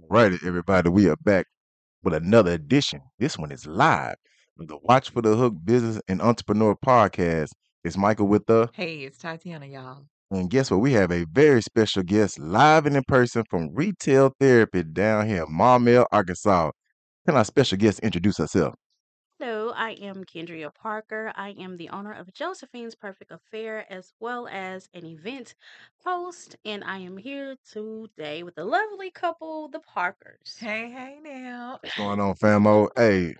Righty, everybody, we are back with another edition. This one is live of the Watch for the Hook Business and Entrepreneur Podcast. It's Michael with the, Hey, it's Tatiana, y'all. and guess what? We have a very special guest live and in person from Retail Therapy down here in Maumelle, Arkansas. Can our special guest introduce herself? Hello, I am Kendria Parker. I am the owner of Josephine's Perfect Affair as well as an event host, and I am here today with the lovely couple, the Parkers. Hey, hey now. What's going on, famo? Hey,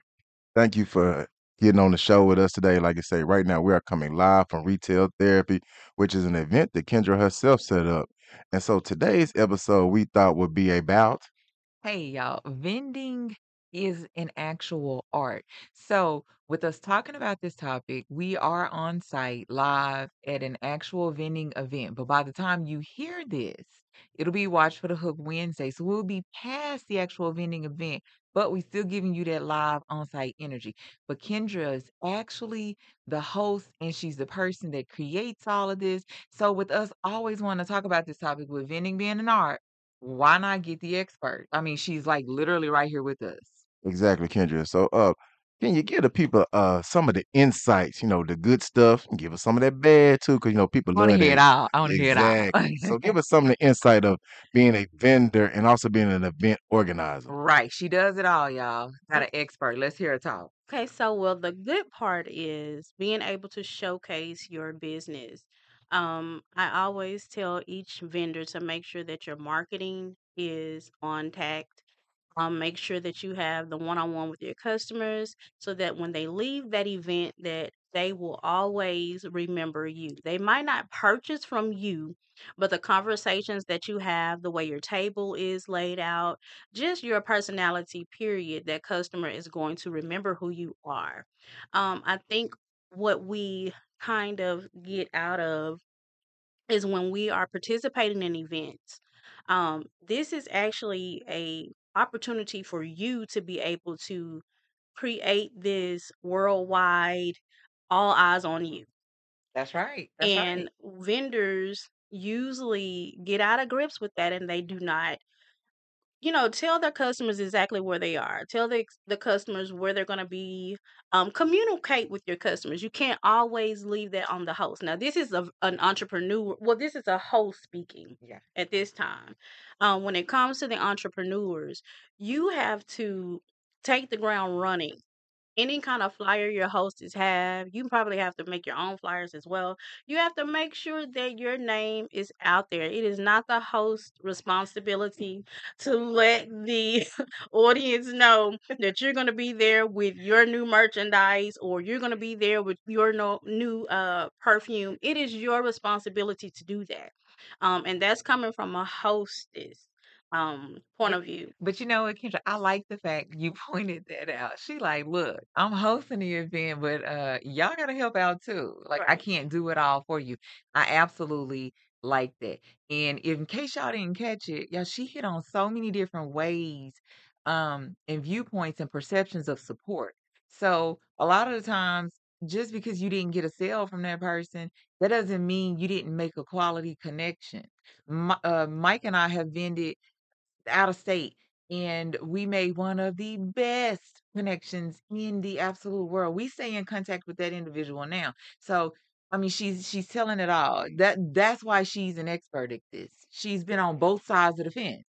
thank you for getting on the show with us today. Like I say, right now we are coming live from Retail Therapy, which is an event that Kendra herself set up. And so today's episode we thought would be about Hey, y'all. Vending is an actual art. So, with us talking about this topic, we are on site live at an actual vending event. But by the time you hear this, it'll be Watch for the Hook Wednesday. So, we'll be past the actual vending event, but we're still giving you that live on site energy. But Kendra is actually the host and she's the person that creates all of this. So, with us always want to talk about this topic with vending being an art why not get the expert? I mean, she's like literally right here with us. Exactly Kendra. So uh can you give the people uh some of the insights, you know, the good stuff, and give us some of that bad too, because you know people I want to love hear it that. all. I want to hear it all. Exactly. So give us some of the insight of being a vendor and also being an event organizer. right. She does it all, y'all. Got an expert. Let's hear her talk. Okay, so well, the good part is being able to showcase your business. Um, I always tell each vendor to make sure that your marketing is on tact. Um, make sure that you have the one-on-one with your customers so that when they leave that event that they will always remember you. They might not purchase from you, but the conversations that you have, the way your table is laid out, just your personality period that customer is going to remember who you are um i think what we kind of get out of is when we are participating in events um this is actually a opportunity for you to be able to create this worldwide all eyes on you That's right. That's and right. vendors usually get out of grips with that and they do not you know, tell their customers exactly where they are. Tell the the customers where they're going to be. Um, communicate with your customers. You can't always leave that on the host. Now, this is a, an entrepreneur. Well, this is a host speaking Yeah. at this time. Um, when it comes to the entrepreneurs, you have to take the ground running any kind of flyer your hostess have, you probably have to make your own flyers as well. You have to make sure that your name is out there. It is not the host responsibility to let the audience know that you're going to be there with your new merchandise or you're going to be there with your no, new uh, perfume. It is your responsibility to do that. Um, and that's coming from a hostess um point of view. but you know what, Kendra? I like the fact you pointed that out. She like, look, I'm hosting the event, but uh y'all gotta help out too. Like I Right. can't do it all for you. I absolutely like that. And in case y'all didn't catch it, y'all, she hit on so many different ways, um, and viewpoints and perceptions of support. So a lot of the times, just because you didn't get a sale from that person, that doesn't mean you didn't make a quality connection. Mi- uh, Mike and I have vended out of state and we made one of the best connections in the absolute world. We stay in contact with that individual now. So I mean she's she's telling it all. That that's why she's an expert at this. She's been on both sides of the fence.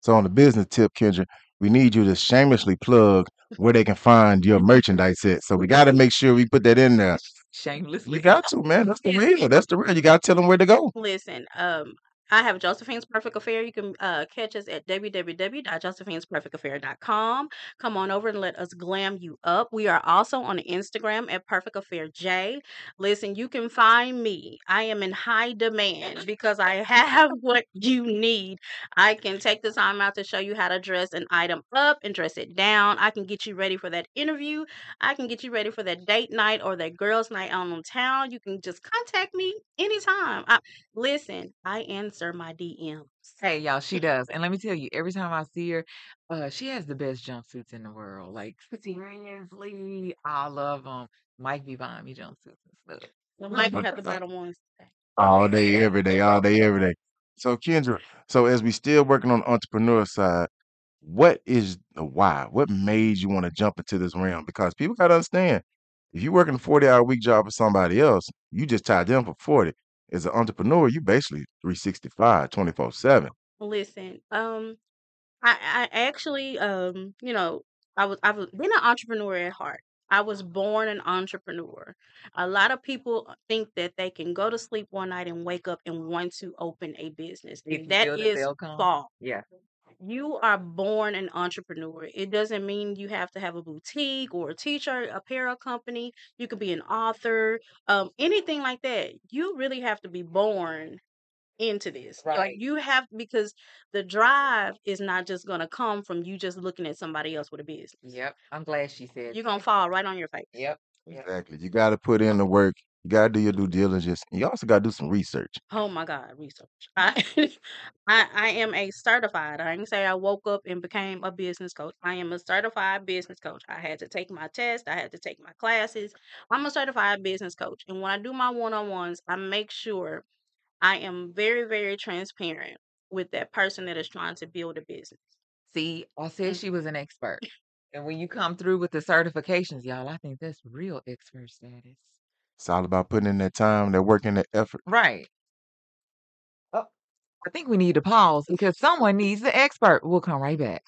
So on the business tip, Kendra, we need you to shamelessly plug where they can find your merchandise at. So we got to make sure we put that in there. You Shamelessly. got to, man. That's the real. That's the real. You got to tell them where to go. Listen, um, I have Josephine's Perfect Affair. You can uh, catch us at www.josephinesperfectaffair.com. Come on over and let us glam you up. We are also on Instagram at Perfect Affair J. Listen, you can find me. I am in high demand because I have what you need. I can take the time out to show you how to dress an item up and dress it down. I can get you ready for that interview. I can get you ready for that date night or that girls' night out on town. You can just contact me anytime. I, listen, I answer my DMs. Hey y'all, she does. And let me tell you, every time I see her, uh, she has the best jumpsuits in the world. Like seriously, I love them. Mike be buying me jumpsuits and stuff. Well, Michael had the bottom ones. All day, every day, all day, every day. So Kendra, so as we still working on the entrepreneur side, what is the why? What made you want to jump into this realm? Because people got to understand, if you're working a 40 hour week job for somebody else, you just tied them for 40. As an entrepreneur, you basically 365, 24 7. Listen, um, I, I actually, um, you know, I was I've been an entrepreneur at heart. I was born an entrepreneur. A lot of people think that they can go to sleep one night and wake up and want to open a business. If you that feel that is they'll come. false. Yeah. You are born an entrepreneur. It doesn't mean you have to have a boutique or a t-shirt apparel company. You could be an author, um, anything like that. You really have to be born into this. Like Right. you have because the drive is not just gonna come from you just looking at somebody else with a business. Yep. I'm glad she said You're gonna fall right on your face. Yep. Yep. Exactly. You got to put in the work. You got to do your due diligence. And you also got to do some research. Oh my God, research. I, I I am a certified. I didn't say I woke up and became a business coach. I am a certified business coach. I had to take my test. I had to take my classes. I'm a certified business coach. And when I do my one-on-ones, I make sure I am very, very transparent with that person that is trying to build a business. See, I said Mm. she was an expert. And when you come through with the certifications, y'all, I think that's real expert status. It's all about putting in that time, that work, and that effort. Right. Oh, I think we need to pause because someone needs the expert. We'll come right back.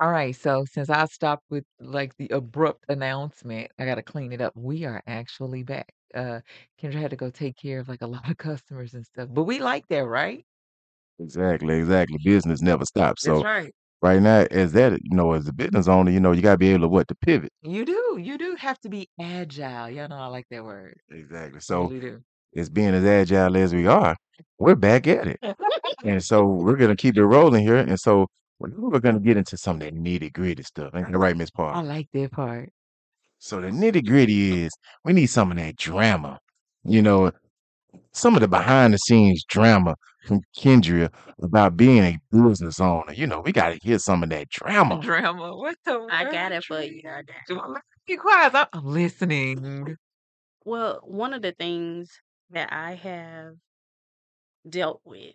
All right. So since I stopped with like the abrupt announcement, I got to clean it up. We are actually back. Uh, Kendra had to go take care of like a lot of customers and stuff, but we like that, right? Exactly, exactly. Business never stops. That's So right. Right now, as that, you know, as a business owner, you know, you got to be able to what to pivot. You do. You do have to be agile. Y'all know I like that word. Exactly. So really do. as being as agile as we are, we're back at it. And so we're gonna keep it rolling here. And so we're we're gonna get into some of that nitty gritty stuff. Ain't that right, Miss I Paul? like that part. So the nitty gritty is we need some of that drama. You know, some of the behind the scenes drama from Kendria about being a business owner. You know, we got to hear some of that drama. Drama. What the I word? got it for you. I got it. Do I- Be quiet. I'm I'm listening. Well, one of the things that I have dealt with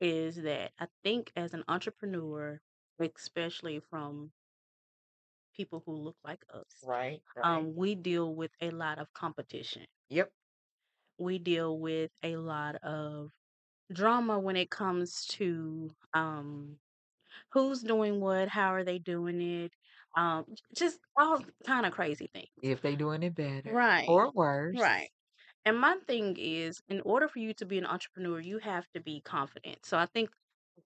is that I think as an entrepreneur, especially from people who look like us, Right. Right. um, we deal with a lot of competition. Yep. We deal with a lot of drama when it comes to um, who's doing what, how are they doing it, um, just all kind of crazy things. If they doing it better Right. or worse. Right. And my thing is, in order for you to be an entrepreneur, you have to be confident. So I think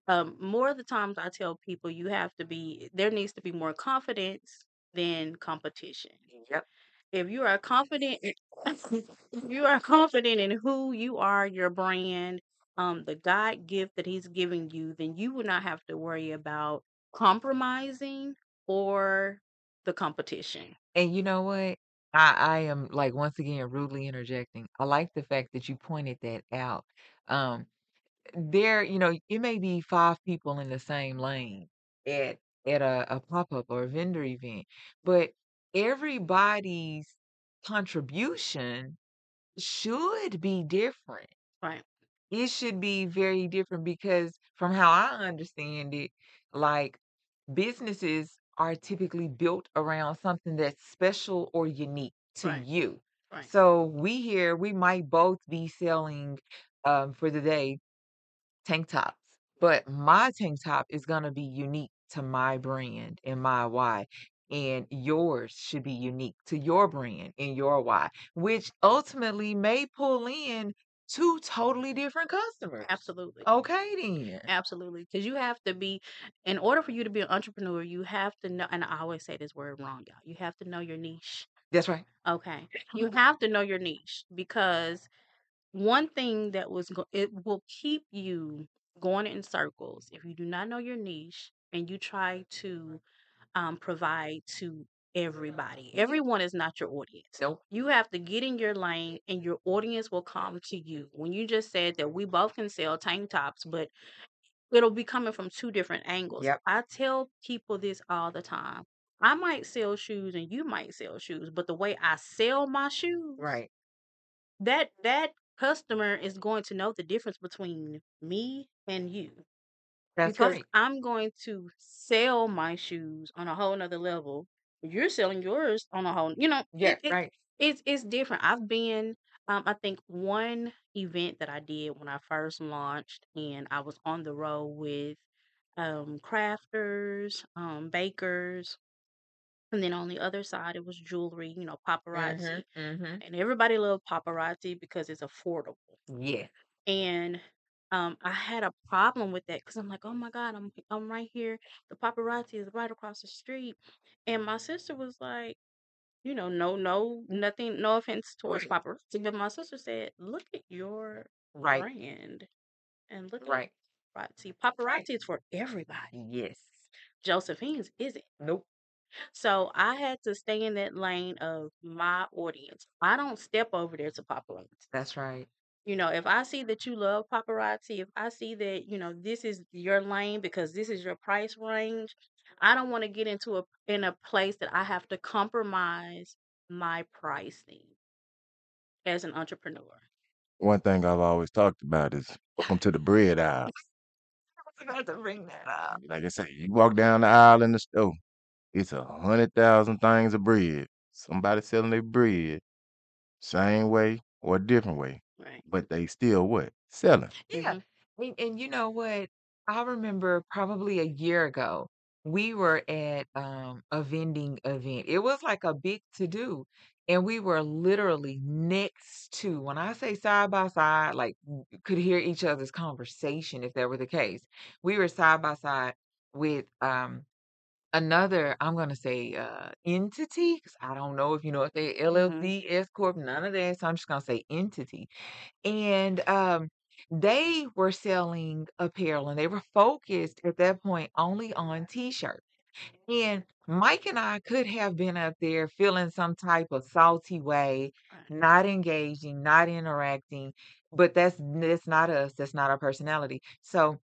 um, more of the times I tell people you have to be, there needs to be more confidence than competition. Yep. If you are confident, in- if you are confident in who you are, your brand, um, the God gift that He's giving you, then you will not have to worry about compromising or the competition. And you know what? I, I am like once again rudely interjecting. I like the fact that you pointed that out. Um, there, you know, it may be five people in the same lane at at a, a pop-up or a vendor event, but everybody's contribution should be different. Right. It should be very different because from how I understand it, like businesses are typically built around something that's special or unique to Right. you. Right. So we here, we might both be selling um, for the day tank tops, but my tank top is going to be unique to my brand and my why. And yours should be unique to your brand and your why, which ultimately may pull in two totally different customers. Absolutely. Okay, then. Absolutely. Because you have to be, in order for you to be an entrepreneur, you have to know, and I always say this word wrong, y'all. You have to know your niche. That's right. Okay. You have to know your niche because one thing that was, go- it will keep you going in circles if you do not know your niche and you try to um, provide to everybody. Everyone is not your audience. Nope. You have to get in your lane and your audience will come to you. When you just said that we both can sell tank tops, but it'll be coming from two different angles. Yep. I tell people this all the time. I might sell shoes and you might sell shoes, but the way I sell my shoes, Right. that that customer is going to know the difference between me and you. That's because right. I'm going to sell my shoes on a whole nother level. You're selling yours on a whole, you know, Yeah, it, it right. it's it's different. I've been, um, I think one event that I did when I first launched, and I was on the road with um crafters, um bakers, and then on the other side it was jewelry, you know, paparazzi, Mhm. Mhm. and everybody loved paparazzi because it's affordable. Yeah. And um, I had a problem with that because I'm like, oh my God, I'm I'm right here. The paparazzi is right across the street. And my sister was like, you know, no, no, nothing, no offense towards Right. paparazzi. But my sister said, look at your Right. brand and look Right. at paparazzi. Right. Paparazzi is for everybody. Yes. Josephine's isn't. Nope. So I had to stay in that lane of my audience. I don't step over there to paparazzi. That's right. You know, if I see mm-hmm. that you love paparazzi, if I see that, you know, this is your lane because this is your price range, I don't want to get into a in a place that I have to compromise my pricing as an entrepreneur. One thing I've always talked about is welcome to the bread aisle. I was about to bring that up. Like I say, you walk down the aisle in the store, it's a hundred thousand things of bread. Somebody selling their bread, same way or a different way, Right. but they still what? Selling. Yeah. Mhm. And, and you know what? I remember probably a year ago, we were at um, a vending event. It was like a big to do. And we were literally next to, when I say side by side, like w- could hear each other's conversation if that were the case. We were side by side with um, another, I'm going to say uh, entity, 'cause I don't know if you know if they Mhm. LLC, S Corp, none of that. So I'm just going to say entity and um they were selling apparel and they were focused at that point only on t-shirts and mike and i could have been up there feeling some type of salty way Right. not engaging not interacting but that's that's not us that's not our personality so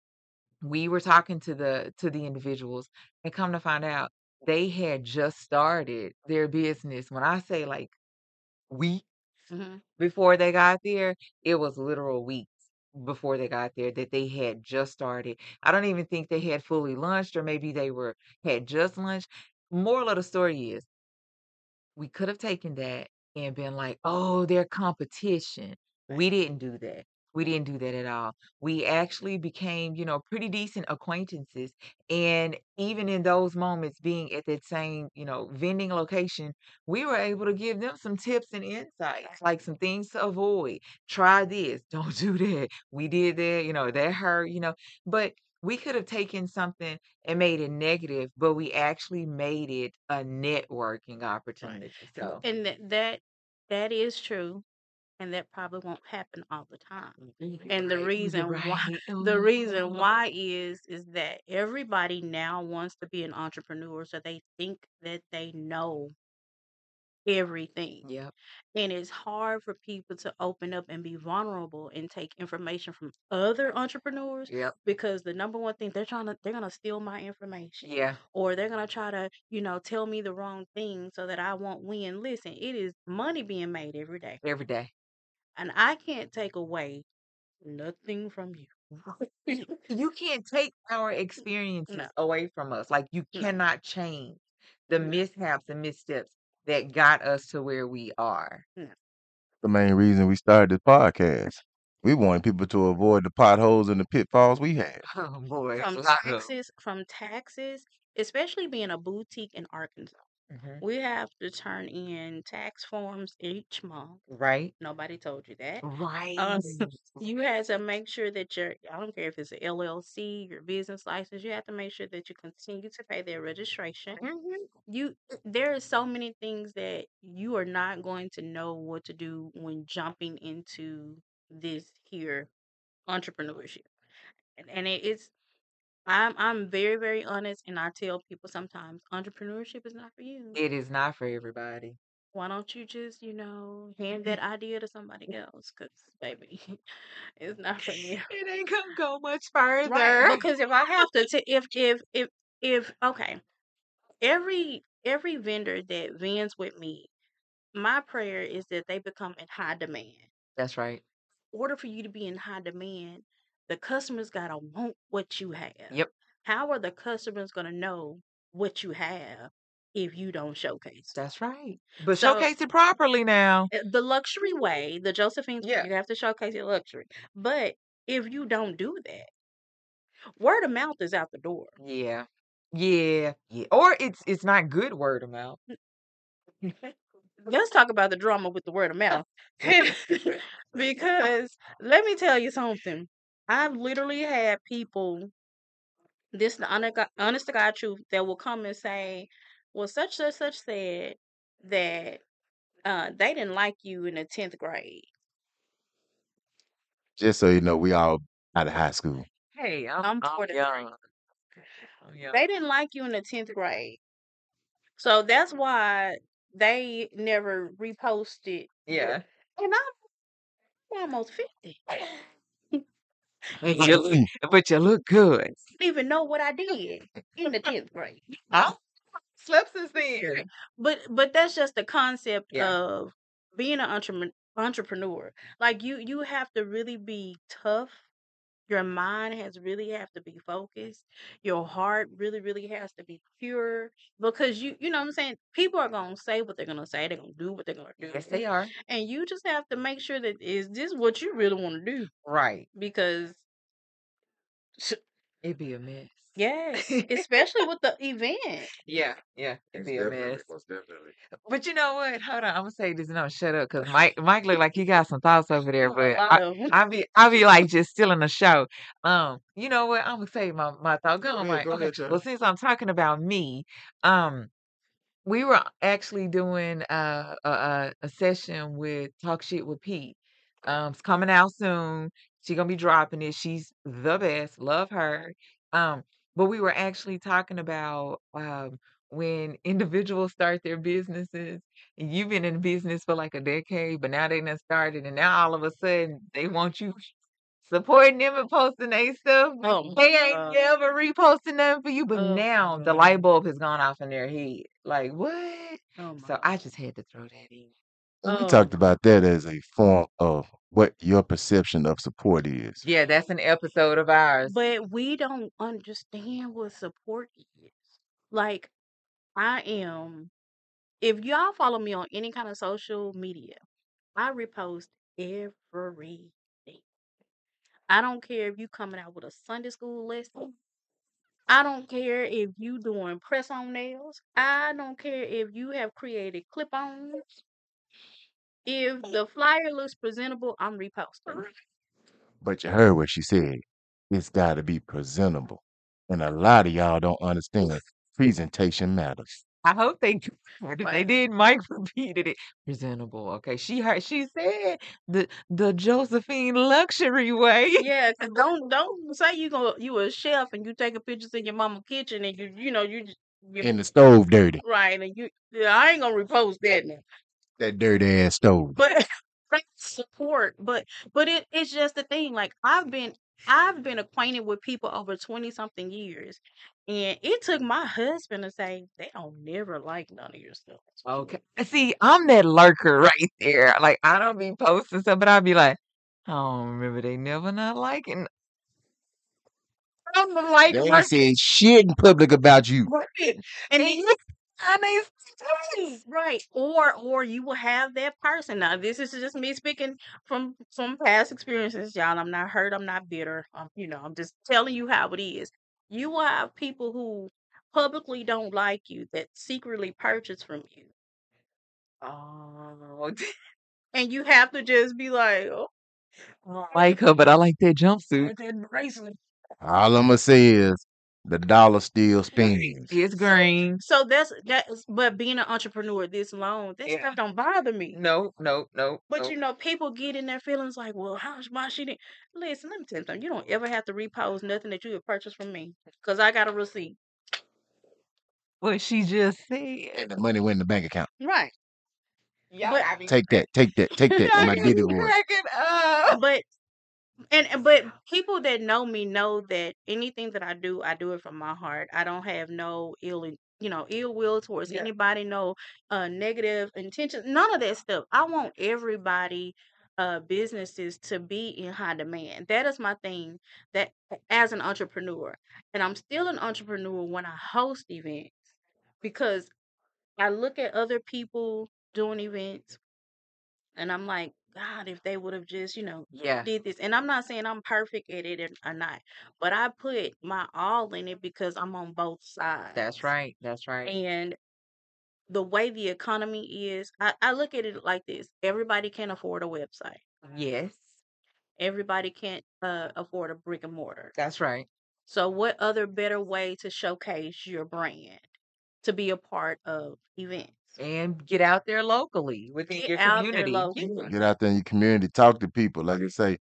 we were talking to the to the individuals and come to find out they had just started their business when i say like weeks Mhm. before they got there, it was literal weeks before they got there that they had just started. I don't even think they had fully lunched, or maybe they were had just lunched. Moral of the story is we could have taken that and been like, "Oh, they're competition." Right. We didn't do that. We didn't do that at all. We actually became, you know, pretty decent acquaintances. And even in those moments, being at that same, you know, vending location, we were able to give them some tips and insights, like some things to avoid. Try this, don't do that. We did that, you know, that hurt, you know. But we could have taken something and made it negative, but we actually made it a networking Right. opportunity. So and that that that is true. And that probably won't happen all the time. Mm, mm, you're And the reason why the mm-hmm, reason mm-hmm. why is is that everybody now wants to be an entrepreneur, so they think that they know everything. Yep. And it's hard for people to open up and be vulnerable and take information from other entrepreneurs Yep. because the number one thing they're trying to they're gonna steal my information Yeah. or they're gonna try to, you know, tell me the wrong thing so that I won't win. Listen, it is money being made every day. Every day. And I can't take away nothing from you. You you can't take our No, experiences away from us. Like you no, cannot change the no, mishaps and missteps that got us to where we are. no. The main reason we started this podcast. We wanted people to avoid the potholes and the pitfalls we had. Oh boy, From lot of taxes, from taxes, especially being a boutique in Arkansas. Mhm. We have to turn in tax forms each month. Right. Nobody told you that. Right. Um, you had to make sure that your, I don't care if it's an LLC, your business license, you have to make sure that you continue to pay their registration. Mhm. You, there are so many things that you are not going to know what to do when jumping into this here entrepreneurship. And, and it, it's, I'm, I'm very, very honest, and I tell people sometimes entrepreneurship is not for you. It is not for everybody. Why don't you just, you know, hand that idea to somebody else? Because, baby, it's not for me. It ain't gonna go much Right. further. Because if I have to, t- if, if, if, if, okay, every, every vendor that vends with me, my prayer is that they become in high demand. That's right. In order for you to be in high demand, the customers gotta want what you have. Yep. How are the customers gonna know what you have if you don't showcase? That's right. But So- showcase it properly now. Uh, The luxury way, the Josephine's way, you have to showcase your luxury. But if you don't do that, word of mouth is out the door. Yeah. Yeah. Yeah. Or it's it's not good word of mouth. Let's talk about the drama with the word of mouth. because let me tell you something. I've literally had people, this is the honest, God- honest to God truth, that will come and say, well, such, such, such said that uh, they didn't like you in the 10th grade. Just so you know, we all out of high school. Hey, I'm, I'm I'm 43. young. I'm young. They didn't like you in the 10th grade. So that's why they never reposted. Yeah. And I'm almost 50. But you look, mm. but you look good. didn't even know what I did in the 10th grade. I slept since then. But but that's just the concept Yeah. of being an entrepreneur entrepreneur. Like you you have to really be tough. Your mind has really have to be focused. Your heart really, really has to be pure. Because you you know what I'm saying? People are gonna say what they're gonna say, they're gonna do what they're gonna do. Yes, they are. And you just have to make sure that is this what you really want to do? Right. Because It'd be a mess. Yes, especially with the event. Yeah, yeah, it'd be a mess. most definitely. But you know what? Hold on, I'm gonna say this and I'm shut up because Mike Mike look like he got some thoughts over there, but I, of 'em. I be I be like just stealing the show. Um, you know what? I'm gonna say my my thought. Go Go on, ahead, Mike. go Okay. ahead, Well, since I'm talking about me, um, we were actually doing uh, a, a a session with Talk Shit with Pete. Um, it's coming out soon. She gonna be dropping it. She's the best. Love her. Um, but we were actually talking about um when individuals start their businesses. And you've been in business for like a decade, but now they done started, and now all of a sudden they want you supporting them and posting their stuff. Oh, They ain't God. never reposting nothing for you, but Oh, now the light bulb has gone off in their head. Like what? Oh So I just had to throw that in. We Oh. talked about that as a form of what your perception of support is. Yeah, that's an episode of ours. But we don't understand what support is. Like, I am, if y'all follow me on any kind of social media, I repost everything. I don't care if you coming out with a Sunday school lesson. I don't care if you doing press on nails. I don't care if you have created clip ons. If the flyer looks presentable, I'm reposting. But you heard what she said. It's got to be presentable. And a lot of y'all don't understand presentation matters. I hope they do. They did, Mike repeated it. Presentable. Okay. She heard she said the the Josephine luxury way. Yeah, 'cause don't don't say you go you a chef and you taking pictures in your mama kitchen and you you know you you And the stove dirty. right and you yeah, I ain't gonna repost that now. That dirty ass stove. But support, but but it, it's just the thing. Like I've been I've been acquainted with people over twenty something years, and it took my husband to say they don't never like none of your stuff. Okay. See, I'm that lurker right there. Like I don't be posting stuff, but I'll be like, I don't remember they never not liking. I'm the like They ain't lurker. said shit in public about you. Right. And And then you and they. Right. Or or you will have that person. Now this is just me speaking from from past experiences, y'all. I'm not hurt, I'm not bitter. I'm you know, I'm just telling you how it is. You will have people who publicly don't like you that secretly purchase from you. Oh, And you have to just be like, oh, I don't like her, but I like that jumpsuit. that bracelet. All I'm going to say is the dollar still spins. It's green. So that's that's but being an entrepreneur this long, that Yeah. stuff don't bother me. No, no, no. But no. you know, people get in their feelings like, well, how why she didn't listen, let me tell you something. You don't ever have to repost nothing that you have purchased from me. Cause I got a receipt. what she just said. And the money went in the bank account. Right. Y'all But- got me Take that, take that, take that. And I Y'all did it me up. But and but people that know me know that anything that I do, I do it from my heart. I don't have no ill in- you know, ill will towards Yeah. anybody, no uh negative intentions, none of that stuff. I want everybody uh businesses to be in high demand. That is my thing that as an entrepreneur. And I'm still an entrepreneur when I host events because I look at other people doing events and I'm like, God, if they would have just, you know, Yeah. did this. And I'm not saying I'm perfect at it or- not, but I put my all in it because I'm on both sides. That's right. That's right. And the way the economy is, I, I look at it like this everybody can afford a website, Yes. everybody can't uh, afford a brick and mortar. That's right. So, what other better way to showcase your brand to be a part of events? And get out there locally within Get your out there community. locally. Get out there in your community, talk to people. Like you say,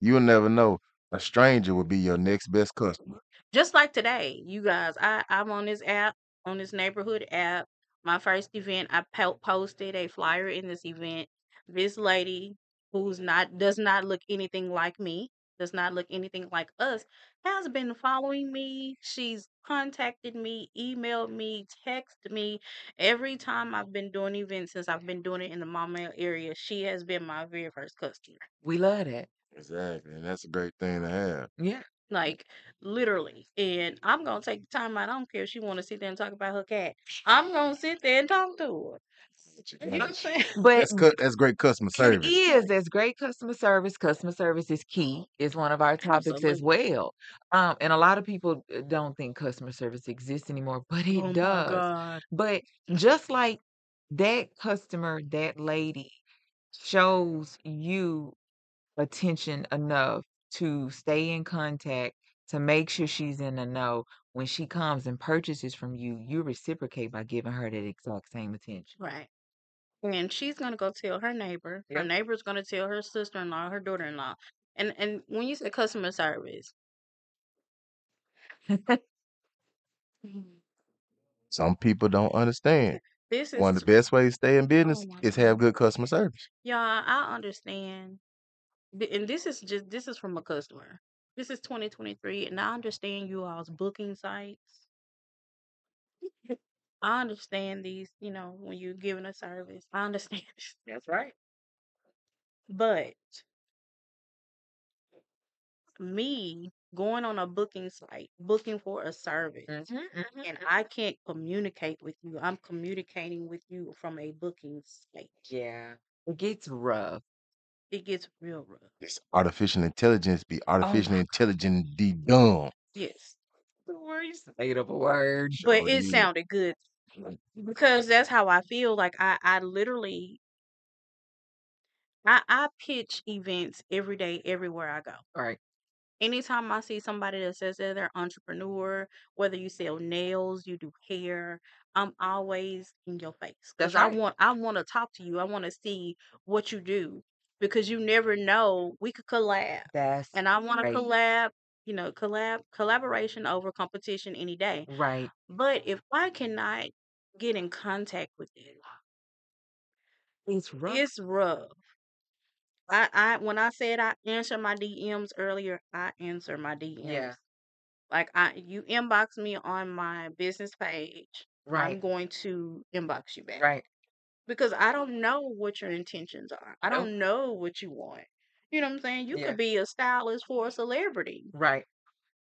you'll never know. A stranger will be your next best customer. Just like today, you guys, I, I'm on this app, on this neighborhood app. My first event, I po- posted a flyer in this event. This lady, who's not does not look anything like me, does not look anything like us, has been following me. She's contacted me, emailed me, texted me. Every time I've been doing events since I've been doing it in the Maumelle area, she has been my very first customer. We love that. Exactly. And that's a great thing to have. Yeah. Like literally. And I'm gonna take the time out. I don't care if she wanna sit there and talk about her cat. I'm gonna sit there and talk to her. You know what I'm saying? But That's cu- that's great customer service. is. That's great customer service. Customer service is key. Is one of our topics as well. Um, and a lot of people uh, don't think customer service exists anymore, but it Oh my does. God. But just like that customer, that lady shows you attention enough to stay in contact to make sure she's in the know. When she comes and purchases from you, you reciprocate by giving her that exact same attention. Right. And she's gonna go tell her neighbor. Her Yep. neighbor's gonna tell her sister in law, her daughter in law. And and when you say customer service, mm. Some people don't understand. this One of is the best ways to stay in business oh my is God. have good customer service. Y'all, I understand. Th- And this is just this is from a customer. This is 2023, and I understand you all's booking sites. I understand these, you know, when you're giving a service. I understand. That's right. But me going on a booking site, booking for a service, hmm hmm and I can't communicate with you. I'm communicating with you from a booking site. Yeah. It gets rough. It gets real rough. This artificial intelligence be Oh artificially my intelligent the dumb. Yes. The words. Made up a word. But it sounded good because that's how I feel. Like I, I literally I, I pitch events every day, everywhere I go. All right. Anytime I see somebody that says that they're entrepreneur, whether you sell nails, you do hair, I'm always in your face because That's I right. want I want to talk to you. I want to see what you do because you never know. We could collab, That's and I want to collab. You know, collab collaboration over competition any day. Right. But if I cannot get in contact with it, It's rough. it's rough. I, I when I said I answer my DMs earlier, I answer my DMs. Yeah. Like I you inbox me on my business page, I'm Right. going to inbox you back. Right. Because I don't know what your intentions are. I Nope. don't know what you want. You know what I'm saying? You Yeah. could be a stylist for a celebrity. Right.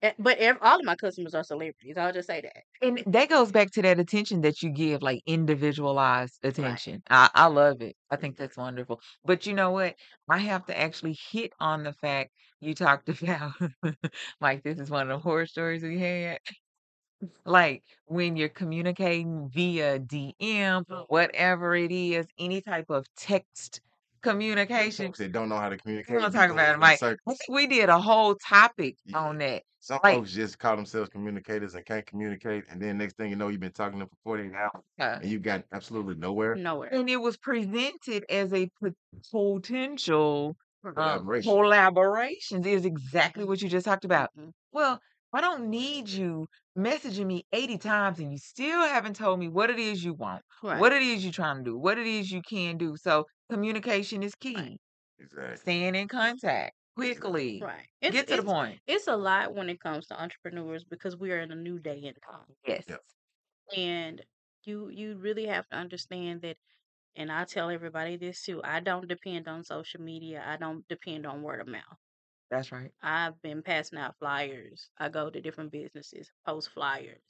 Eh, But all of my customers are celebrities. I'll just say that. And that goes back to that attention that you give, like individualized Right. attention. I, I love it. I think that's wonderful. But you know what? I have to actually hit on the fact you talked about, like, this is one of the horror stories we had. Like when you're communicating via DM, whatever it is, any type of text communication. Folks that don't know how to We're communicate gonna talk about it, Mike. We did a whole topic Yeah. on that. Some Like, folks just call themselves communicators and can't communicate, and then next thing you know, you've been talking to them for 48 hours uh, and you got absolutely nowhere. Nowhere. and it was presented as a pot- potential um, Collaboration. collaborations is exactly what you just talked about. Mhm. Well, I don't need you messaging me 80 times and you still haven't told me what it is you want, Right. what it is you're trying to do, what it is you can do. So communication is Right. key. Exactly. Staying in contact quickly. Right. It's Get to the it's point. it's a lot when it comes to entrepreneurs because we are in a new day and time. Yes. Yep. And you you really have to understand that and I tell everybody this too. I don't depend on social media. I don't depend on word of mouth. That's right. I've been passing out flyers. I go to different businesses, post flyers.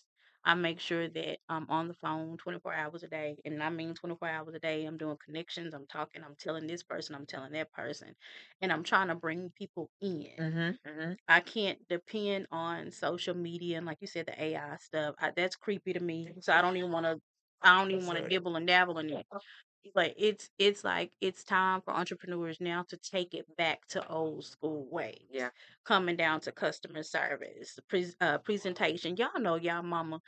I make sure that I'm on the phone 24 hours a day. And I mean 24 hours a day. I'm doing connections. I'm talking. I'm telling this person. I'm telling that person. And I'm trying to bring people in. Mm-hmm. Mm-hmm. I can't depend on social media and like you said, the AI stuff. I, that's creepy to me. So I don't even want to. I don't even want to right. dibble and dabble in it. But it's it's like it's time for entrepreneurs now to take it back to old school ways. Yeah. Coming down to customer service, uh, presentation. Y'all know y'all mama.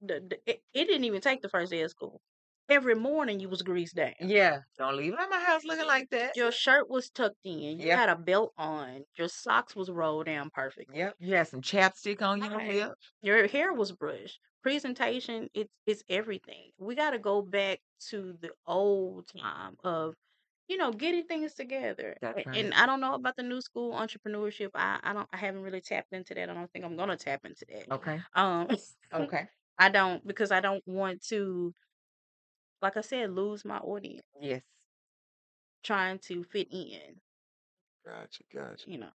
The, the, it, it didn't even take the first day of school. Every morning you was greased down. Yeah. Don't leave it at my house looking like that. Your shirt was tucked in. You Yep. had a belt on. Your socks was rolled down perfectly. Yep. You had some chapstick on your Right. lip. Your hair was brushed. Presentation, it's it's everything. We got to go back to the old time of, you know, getting things together. That's A- right. And I don't know about the new school entrepreneurship. I I don't I haven't really tapped into that. I don't think I'm gonna tap into that. Okay. Um, Okay. I don't because I don't want to, like I said, lose my audience Yes. trying to fit in. Gotcha, gotcha. You know.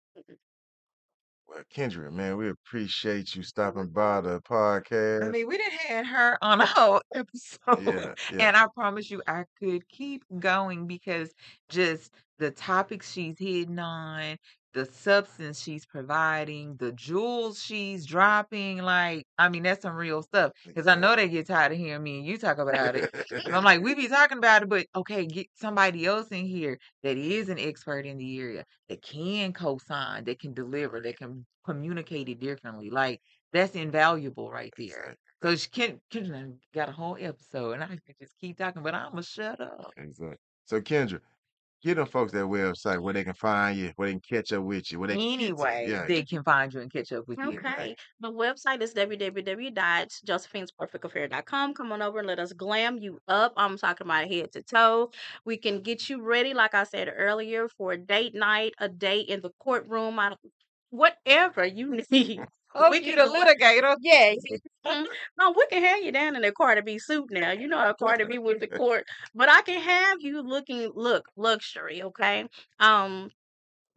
Well, Kendra, man, we appreciate you stopping by the podcast. I podcast. mean, we didn't had her on a whole episode. Yeah, yeah. And I promise you, I could keep going because just the topics she's hitting on, the substance she's providing, the jewels she's dropping. Like, I mean, that's some real stuff. Because I know they get tired of hearing me and you talk about it. And I'm like, we be talking about it, but okay, get somebody else in here that is an expert in the area, that can co-sign, that can deliver, that can communicate it differently. Like, that's invaluable right there. Exactly. So she can, Kendra got a whole episode, and I could just keep talking, but I'm gonna shut up. Exactly. So, Kendra, give them folks that website where they can find you, where they can catch up with you, where they can get to you. Anyway, Yeah, they can find you and catch up with you. Okay. The website is www.josephinesperfectaffair.com. Come on over and let us glam you up. I'm talking about head to toe. We can get you ready, like I said earlier, for a date night, a date in the courtroom, I don't, whatever you need. Oh, We you can the litigator. Yeah. Mhm. No, we can have you down in the Cardi B suit now. You know how Cardi B with the court, but I can have you looking look luxury. Okay. Um,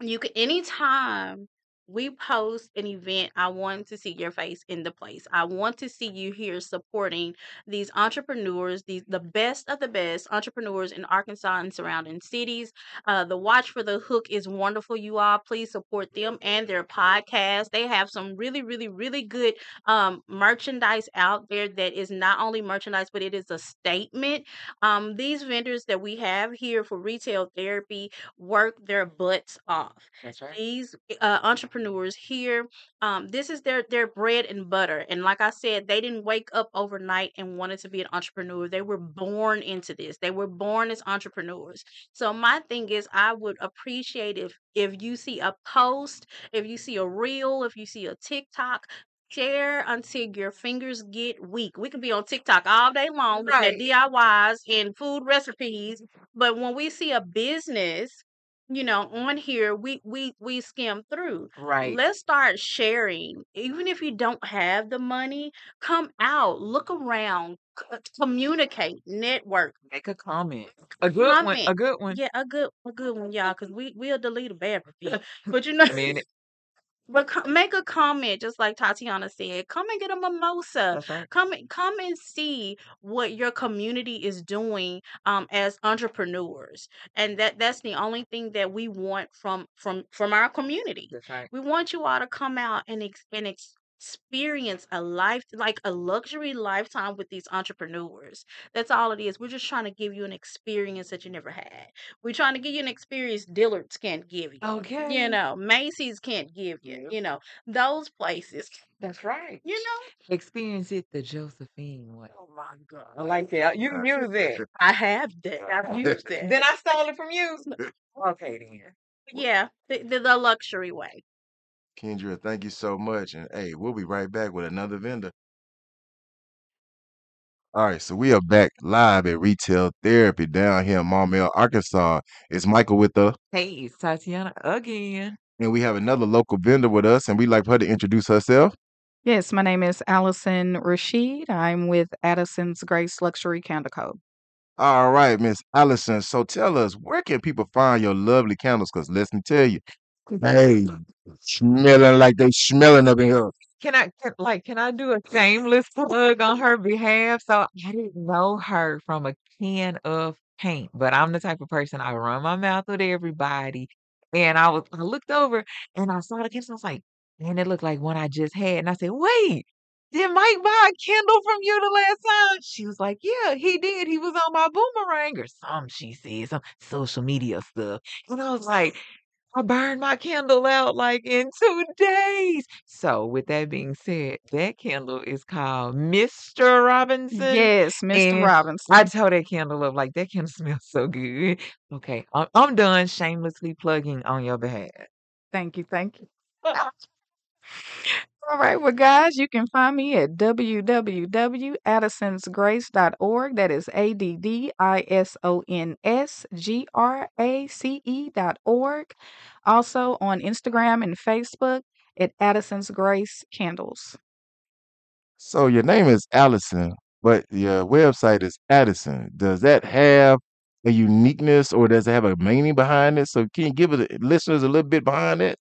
you can anytime we post an event, I want to see your face in the place. I want to see you here supporting these entrepreneurs, these the best of the best entrepreneurs in Arkansas and surrounding cities. Uh, the Watch for the Hook is wonderful, you all. Please support them and their podcast. They have some really, really, really good um, merchandise out there that is not only merchandise, but it is a statement. Um, these vendors that we have here for retail therapy work their butts off That's right. these uh, entrepreneurs here um, this is their their bread and butter and like i said they didn't wake up overnight and wanted to be an entrepreneur. They were born into this. They were born as entrepreneurs. So my thing is i would appreciate if if you see a post if you see a reel if you see a tiktok share until your fingers get weak. We can be on tiktok all day long looking at diys and food recipes but when we see a business you know on here we we we skim through Right. let's start sharing even if you don't have the money come out look around c- communicate network Make a comment. A good one. comment A good one. yeah a good a good one y'all because we we'll delete a bad review but you know I mean, but make a comment just like tatiana said come and get a mimosa right. come and come and see what your community is doing um as entrepreneurs and that that's the only thing that we want from from from our community right. we want you all to come out and ex- and ex- experience a life like a luxury lifetime with these entrepreneurs that's all it is we're just trying to give you an experience that you never had we're trying to give you an experience dillard's can't give you Okay. you know macy's can't give you Yep. you know those places That's right. you know Experience it the Josephine way. Oh my God. I like that. You can use that. I have that. I've used that. Then I stole it from you. Okay, then. Yeah, the, the, the luxury way. Kendra, thank you so much. And hey, we'll be right back with another vendor. All right, so we are back live at Retail Therapy down here in Maumelle, Arkansas. It's Michael with us, Hey, it's Tatiana again. and we have another local vendor with us, and we'd like for her to introduce herself. Yes, my name is Allison Rasheed. I'm with Addison's Grace Luxury Candle Co. All right, Miss Allison. So tell us, where can people find your lovely candles? Because let me tell you, hey, smelling like they smelling up in here. Can I can, like can I do a shameless plug on her behalf? So I didn't know her from a can of paint, but I'm the type of person I run my mouth with everybody. And I was I looked over and I saw the candle. I was like, man, it looked like one I just had. And I said, wait, did Mike buy a Kindle from you the last time? She was like, yeah, he did. He was on my boomerang or some, she said, some social media stuff. And I was like, I burned my candle out like in two days. So, with that being said, that candle is called Mr. Robinson. Yes, Mr. And I Robinson. told that candle up like that candle smells so good. Okay, I'm, I'm done shamelessly plugging on your behalf. Thank you. Thank you. All right, well, guys, you can find me at www.addisonsgrace.org. That is A D D I S O N S G R A C E dot org. Also on Instagram and Facebook at Addison's Grace Candles. So your name is Allison, but your website is Addison. Does that have a uniqueness or does it have a meaning behind it? So can you give the listeners a little bit behind it?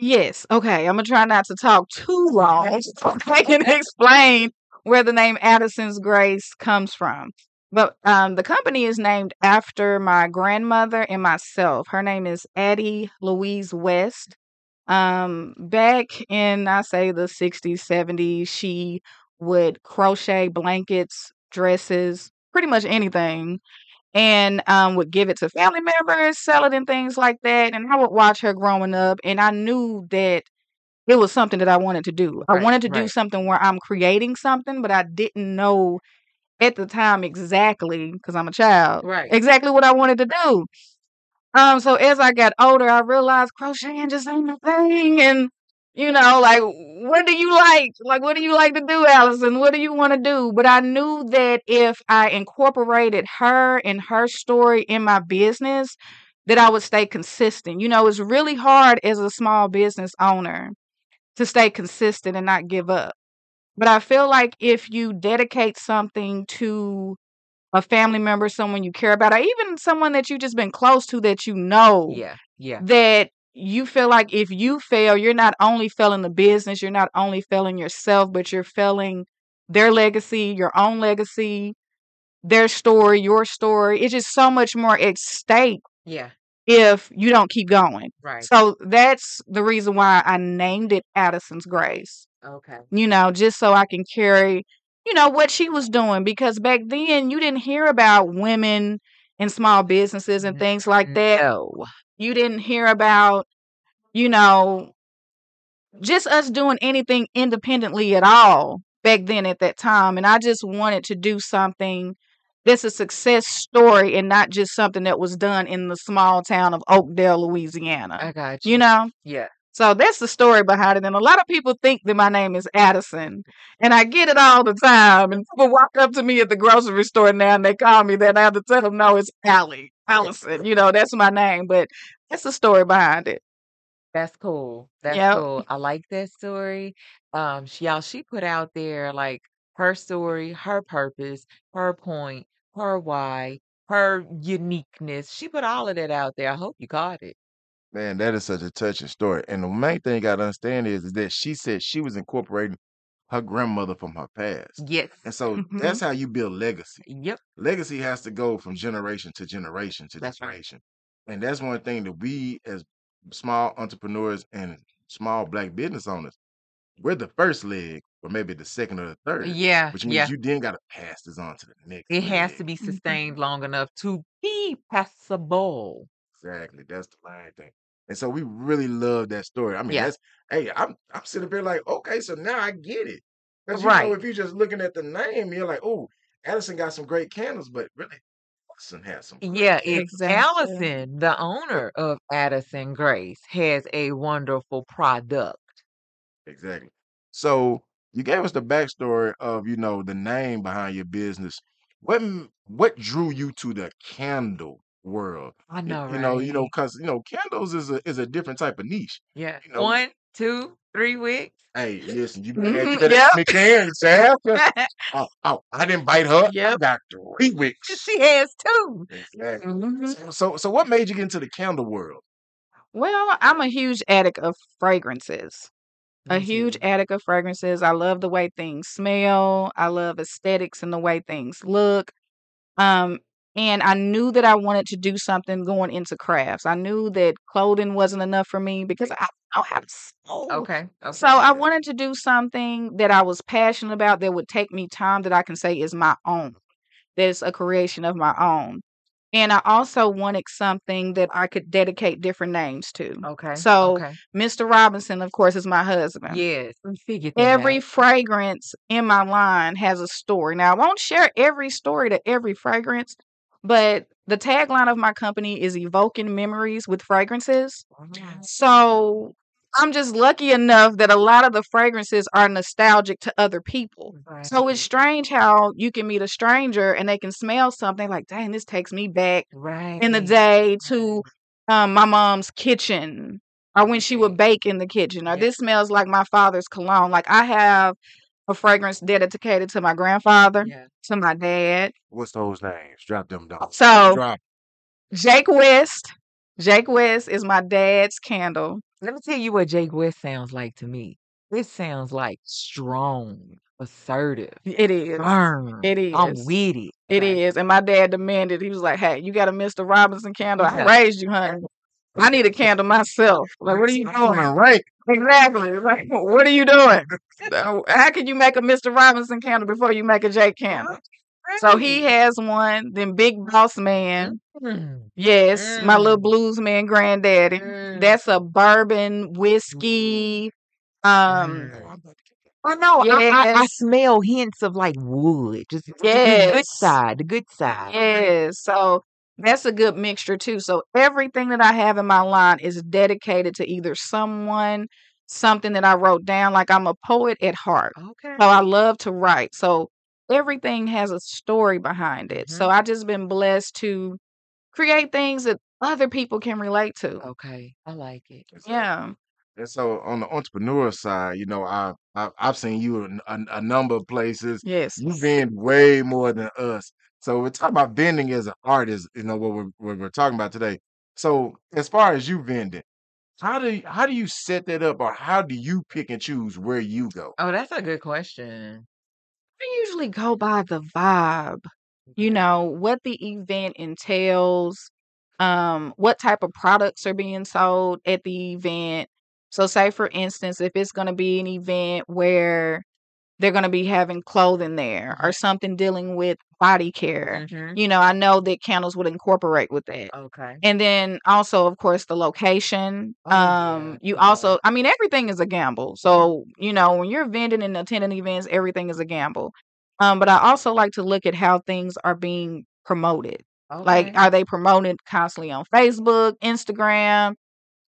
Yes. Okay. I'm gonna try not to talk too long I can explain where the name Addison's Grace comes from. But um, the company is named after my grandmother and myself. Her name is Addie Louise West. Um, back in I say the 60s, 70s, she would crochet blankets, dresses, pretty much anything and um, would give it to family members, sell it and things like that. And I would watch her growing up, and I knew that it was something that I wanted to do. I wanted to do something where I'm creating something, but I didn't know at the time exactly because I'm a child Right. exactly what I wanted to do. Um, so as I got older, I realized crocheting just ain't my thing, and you know, like, what do you like? Like, what do you like to do, Allison? What do you want to do? But I knew that if I incorporated her and her story in my business, that I would stay consistent. You know, it's really hard as a small business owner to stay consistent and not give up. But I feel like if you dedicate something to a family member, someone you care about, or even someone that you've just been close to that you know, Yeah, yeah. that you feel like if you fail, you're not only failing the business, you're not only failing yourself, but you're failing their legacy, your own legacy, their story, your story. It's just so much more at stake Yeah, if you don't keep going. right. So that's the reason why I named it Addison's Grace. Okay. You know, just so I can carry, you know, what she was doing because back then you didn't hear about women in small businesses and things like mm-hmm. that. No. You didn't hear about, you know, just us doing anything independently at all back then at that time. And I just wanted to do something that's a success story and not just something that was done in the small town of Oakdale, Louisiana. I got You you. know? Yeah. So that's the story behind it. And a lot of people think that my name is Addison. And I get it all the time. And people walk up to me at the grocery store now and they call me that. I have to tell them, no, it's Allie. Allison. You know, that's my name. But that's the story behind it. That's cool. That's Yep. cool. I like that story. Um, she, y'all, she put out there like her story, her purpose, her point, her why, her uniqueness. She put all of that out there. I hope you caught it. Man, that is such a touching story. And the main thing you gotta understand is, is that she said she was incorporating her grandmother from her past. Yes. And so hmm that's how you build legacy. Yep. Legacy has to go from generation to generation to That's right. generation. And that's one thing that we as small entrepreneurs and small black business owners, we're the first leg, or maybe the second or the third, Yeah. which means Yeah. you then gotta pass this on to the next It has to be sustained long enough to be passable. Exactly. That's the main thing. And so we really love that story. I mean, Yeah. that's hey, I'm I'm sitting up here like, okay, so now I get it. Because you know, if you're just looking at the name, you're like, oh, Addison got some great candles, but really, Addison has some great Yeah, it's Exactly. Allison, the owner of Addison Grace, has a wonderful product. Exactly. So you gave us the backstory of, you know, the name behind your business. What what drew you to the candle world? I know, You know, you know, because you know, candles is a is a different type of niche. Yeah. You know, One, two, three weeks. Hey, listen, you better, you Mhm, better yep. me can, Sam. Oh, oh, I didn't bite her. I Yep. got three wicks. She has two. Exactly. Mhm. So, so, so what made you get into the candle world? Well, I'm a huge addict of fragrances. A Me huge too. addict of fragrances. I love the way things smell. I love aesthetics and the way things look. Um, and I knew that I wanted to do something going into crafts. I knew that clothing wasn't enough for me because I don't have soul. Okay. So I wanted to do something that I was passionate about that would take me time that I can say is my own. That's a creation of my own. And I also wanted something that I could dedicate different names to. Okay. So Okay. Mr. Robinson, of course, is my husband. Yes. Every out. fragrance in my line has a story. Now, I won't share every story to every fragrance, but the tagline of my company is evoking memories with fragrances. So I'm just lucky enough that a lot of the fragrances are nostalgic to other people. So it's strange how you can meet a stranger and they can smell something like, dang, this takes me back in the day to um, my mom's kitchen or when she would bake in the kitchen or Yeah. this smells like my father's cologne. Like I have a fragrance dedicated to my grandfather, Yeah. to my dad. What's those names? Drop them down. So Drop. Jake West, Jake West is my dad's candle. Let me tell you what Jake West sounds like to me. It sounds like strong, assertive, It is. firm. It I'm is. with it. It Okay. is. And my dad demanded, he was like, Hey, you got a Mr. Robinson candle? I raised you, honey. I need a candle myself. Like, what are you doing? right. Exactly. Like, what are you doing? How can you make a Mr. Robinson candle before you make a Jake candle? So he has one. Then Big Boss Man. Mm. Yes, my little Mm. blues man granddaddy. Mm. That's a bourbon whiskey. Um. Oh, I'm about to get that. I know. I, I, smell hints of like wood. Just yes. the good, good side. The good side. yes. So that's a good mixture too. So everything that I have in my line is dedicated to either someone, something that I wrote down. Like I'm a poet at heart. Okay. So I love to write. So everything has a story behind it. So hmm I just been blessed to create things that other people can relate to. Okay. I like it. Yeah. And so on the entrepreneur side, you know, I, I I've seen you in a, a number of places. Yes. you've been way more than us. So we're talking about vending as an artist, you know, what we're what we're talking about today. So as far as you vending, how do you, how do you set that up, or how do you pick and choose where you go? Oh, that's a good question. I usually go by the vibe, you know, what the event entails, um, what type of products are being sold at the event. So, say for instance, if it's going to be an event where they're going to be having clothing there hmm or something dealing with body care, hmm you know, I know that candles would incorporate with that. Okay. And then also, of course, the location. Oh Um, yeah. you Yeah. also, I mean, everything is a gamble. So, you know, when you're vending and attending events, everything is a gamble. Um, but I also like to look at how things are being promoted. Like, are they promoted constantly on Facebook, Instagram?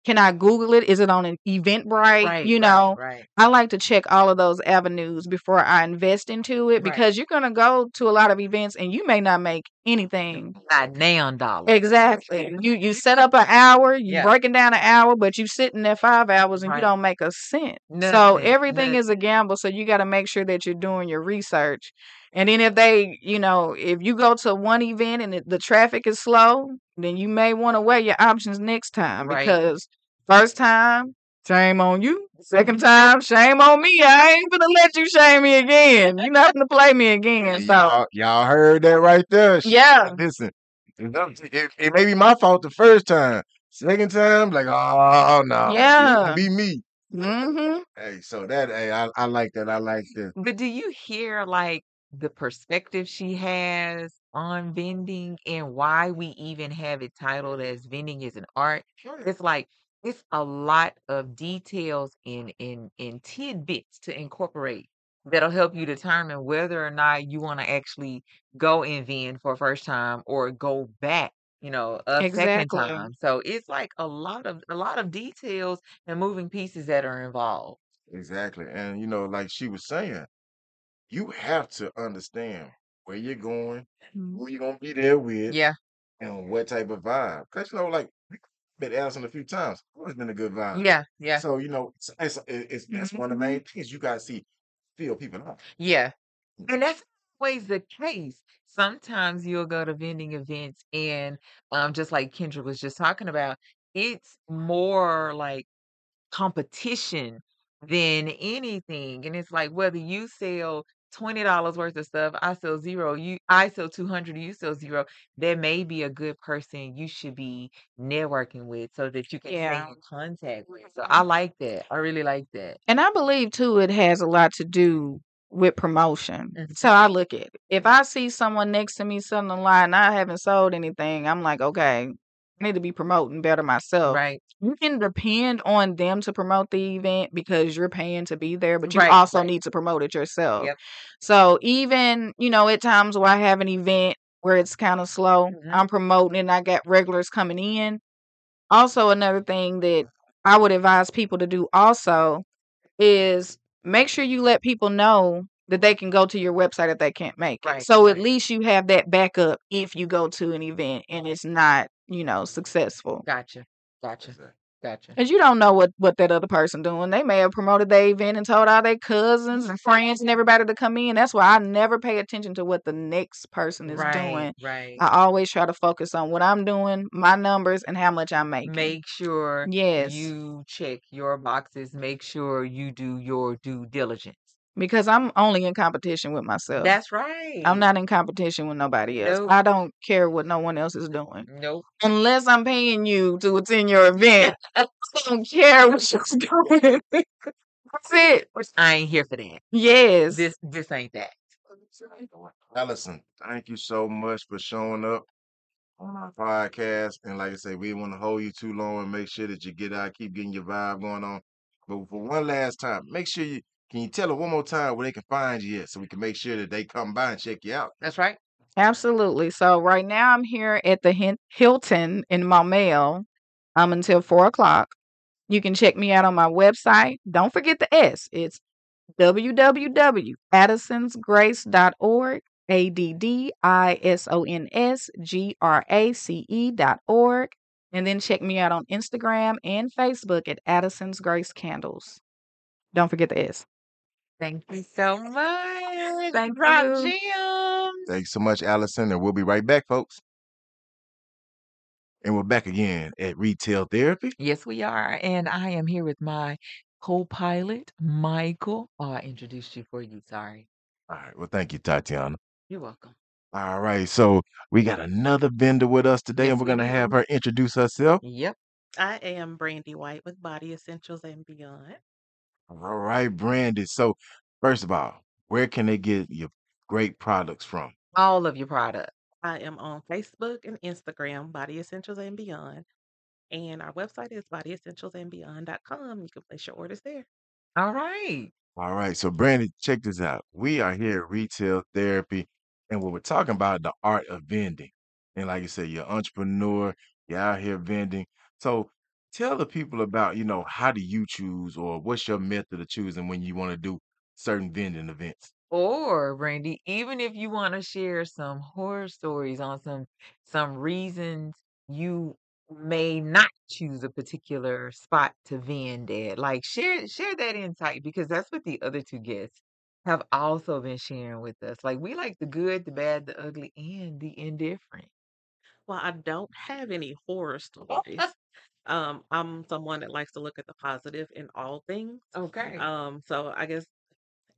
Can I Google it? Is it on an Eventbrite? Right. You know, Right. I like to check all of those avenues before I invest into it Right. because you're going to go to a lot of events and you may not make anything Not nan dollar. Exactly. You you set up an hour, you Yeah. breaking down an hour, but you sitting there five hours and you don't make a cent. So Nothing. everything is a gamble. So you got to make sure that you're doing your research. And then if they, you know, if you go to one event and the traffic is slow, then you may want to weigh your options next time Right. because first time, shame on you. Second time, shame on me. I ain't gonna let you shame me again. You're not gonna play me again. So Y'all, y'all heard that right there. Yeah, Listen, it, it, it may be my fault the first time. Second time, like, oh no, yeah. be me. Mm-hmm. Hey, so that hey, I, I like that. I like that. But do you hear like the perspective she has on vending and why we even have it titled as vending is an art? It's like it's a lot of details and in in tidbits to incorporate that'll help you determine whether or not you want to actually go in vend for a first time or go back, you know, a second Exactly. time. So it's like a lot of a lot of details and moving pieces that are involved. Exactly. And you know, like she was saying, you have to understand where you're going, Mhm. who you're gonna be there with, Yeah. and what type of vibe. Cause you know, like met Allison a few times. Always been a good vibe. Yeah, yeah. So you know, it's, it's, it's that's one of the main things you gotta see, feel people out. Yeah. And that's always the case. Sometimes you'll go to vending events and um just like Kendria was just talking about, it's more like competition than anything. And it's like whether you sell twenty dollars worth of stuff, I sell zero, you I sell two hundred, you sell zero. There may be a good person you should be networking with so that you can stay Yeah. in contact with. So I like that. I really like that. And I believe too it has a lot to do with promotion. Mhm. So I look at it. If I see someone next to me selling a lot and I haven't sold anything, I'm like, okay, need to be promoting better myself. Right. You can depend on them to promote the event because you're paying to be there, but you Right, also right. need to promote it yourself. Yep. So even, you know, at times where I have an event where it's kind of slow, Mhm. I'm promoting and I got regulars coming in. Also, another thing that I would advise people to do also is make sure you let people know that they can go to your website if they can't make it. Right, So at right. least you have that backup if you go to an event and it's not, you know, successful. Gotcha. Gotcha. Gotcha. Because you don't know what, what that other person doing. They may have promoted their event and told all their cousins and friends and everybody to come in. That's why I never pay attention to what the next person is Right, doing. right. I always try to focus on what I'm doing, my numbers, and how much I'm making. Make sure Yes. you check your boxes. Make sure you do your due diligence. Because I'm only in competition with myself. That's right. I'm not in competition with nobody else. Nope. I don't care what no one else is doing. Nope. Unless I'm paying you to attend your event. I don't care what you're doing. That's it. I ain't here for that. Yes. This this ain't that. Allison, thank you so much for showing up on our podcast. And like I say, we didn't want to hold you too long and make sure that you get out, keep getting your vibe going on. But for one last time, make sure you can you tell them one more time where they can find you at so we can make sure that they come by and check you out. That's right. Absolutely. So right now I'm here at the Hilton in Maumelle um, until four o'clock. You can check me out on my website. Don't forget the S. It's www.addisonsgrace.org. A D D I S O N S G R A C E dot org. And then check me out on Instagram and Facebook at Addison's Grace Candles. Don't forget the S. Thank you so much. Thank Drop you. gems. Thanks so much, Allison, and we'll be right back, folks. And we're back again at Retail Therapy. Yes, we are. And I am here with my co-pilot, Michael. Oh, I introduced you for you. Sorry. All right. Well, thank you, Tatiana. You're welcome. All right. So we got another vendor with us today, Yes, and we're gonna have her introduce herself. Yep. I am Brandy White with Body Essentials and Beyond. All right, Brandy. So first of all, where can they get your great products from? All of your products. I am on Facebook and Instagram, Body Essentials and Beyond. And our website is bodyessentialsandbeyond.com. You can place your orders there. All right. All right. So Brandy, check this out. We are here at Retail Therapy, and what we're talking about the art of vending. And like you said, you're an entrepreneur, you're out here vending. So tell the people about, you know, how do you choose or what's your method of choosing when you want to do certain vending events? Or Brandy, even if you want to share some horror stories on some some reasons you may not choose a particular spot to vend at, like share share that insight because that's what the other two guests have also been sharing with us. Like we like the good, the bad, the ugly, and the indifferent. Well, I don't have any horror stories. um, I'm someone that likes to look at the positive in all things. Okay. Um, so I guess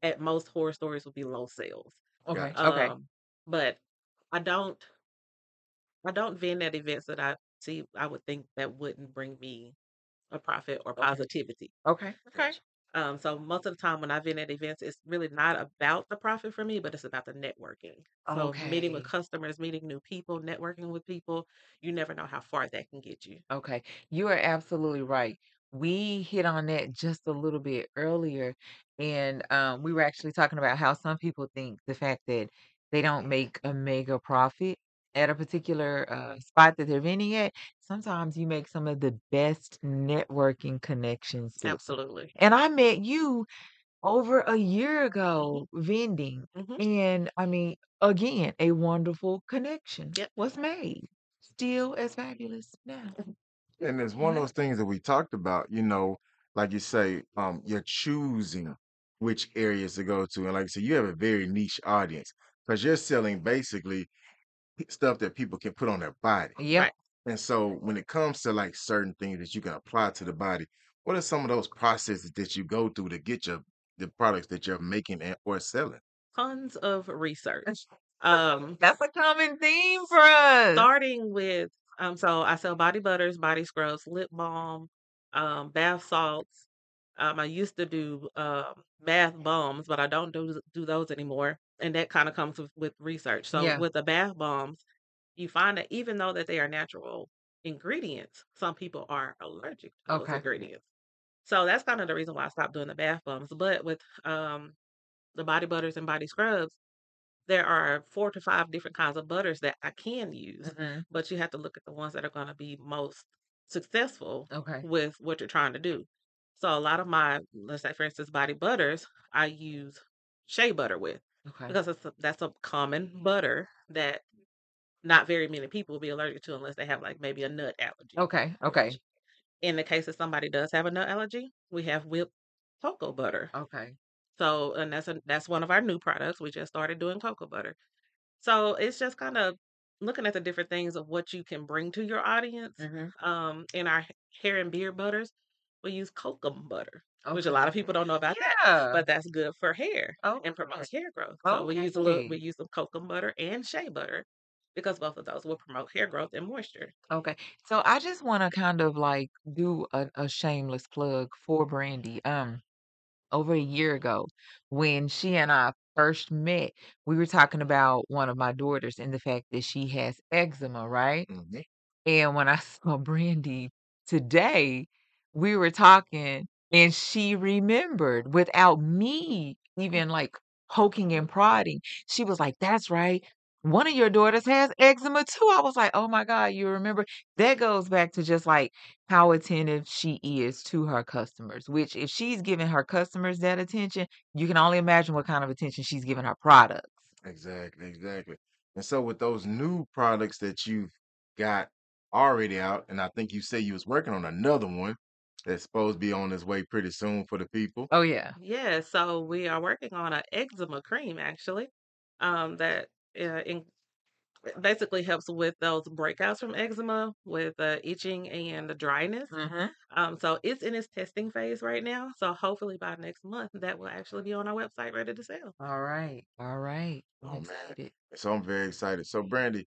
at most horror stories will be low sales. Okay. Gotcha. Okay. Um, but I don't I don't vend at events that I see I would think that wouldn't bring me a profit or Okay. positivity. Okay. Okay. Um, so most of the time when I've been at events, it's really not about the profit for me, but it's about the networking. So meeting with Okay. customers, meeting new people, networking with people, you never know how far that can get you. Okay, you are absolutely right. We hit on that just a little bit earlier, and um, we were actually talking about how some people think the fact that they don't make a mega profit at a particular uh, spot that they're vending at, sometimes you make some of the best networking connections too. Absolutely. And I met you over a year ago vending, hmm and I mean, again, a wonderful connection Yep. was made. Still as fabulous now. And it's one of Mhm. those things that we talked about, you know, like you say, um, you're choosing which areas to go to. And like I said, you have a very niche audience because you're selling basically p- stuff that people can put on their body. Yep. Right. And so when it comes to like certain things that you can apply to the body, what are some of those processes that you go through to get your the products that you're making and or selling? Tons of research. Um, That's a common theme for us. starting with um, so I sell body butters, body scrubs, lip balm, um, bath salts. Um, I used to do um, bath bombs, but I don't do do those anymore, and that kind of comes with, with research. So Yeah. with the bath bombs, you find that even though that they are natural ingredients, some people are allergic to those Okay. ingredients. So that's kind of the reason why I stopped doing the bath bombs. But with um, the body butters and body scrubs, there are four to five different kinds of butters that I can use, Mhm. but you have to look at the ones that are going to be most successful Okay. with what you're trying to do. So a lot of my, let's say for instance, body butters, I use shea butter with Okay. because it's a, that's a common butter that not very many people will be allergic to unless they have like maybe a nut allergy. Okay. Okay. Which in the case that somebody does have a nut allergy, we have whipped cocoa butter. Okay. So, and that's a, that's one of our new products. We just started doing cocoa butter. So it's just kind of looking at the different things of what you can bring to your audience. Mhm. Um, in our hair and beard butters, use kokum butter, which a lot of people don't know about that, Yeah. but that's good for hair and promotes hair growth. So we use a little, we use some kokum butter and shea butter because both of those will promote hair growth and moisture. Okay. So I just want to kind of like do a, a shameless plug for Brandy. Um, over a year ago, when she and I first met, we were talking about one of my daughters and the fact that she has eczema, right? Mhm. And when I saw Brandy today, we were talking and she remembered without me even like poking and prodding. She was like, That's right. One of your daughters has eczema too. I was like, Oh my God, you remember? That goes back to just like how attentive she is to her customers, which if she's giving her customers that attention, you can only imagine what kind of attention she's giving her products. Exactly, exactly. And so with those new products that you've got already out, and I think you say you was working on another one that's supposed to be on its way pretty soon for the people. Oh yeah. Yeah, so we are working on an eczema cream actually, um, that uh, in, basically helps with those breakouts from eczema, with uh, itching and the dryness. Mm-hmm. Um, so it's in its testing phase right now. So hopefully by next month that will actually be on our website ready to sell. All right. All right. I'm Oh man. excited. So I'm very excited. So Brandy,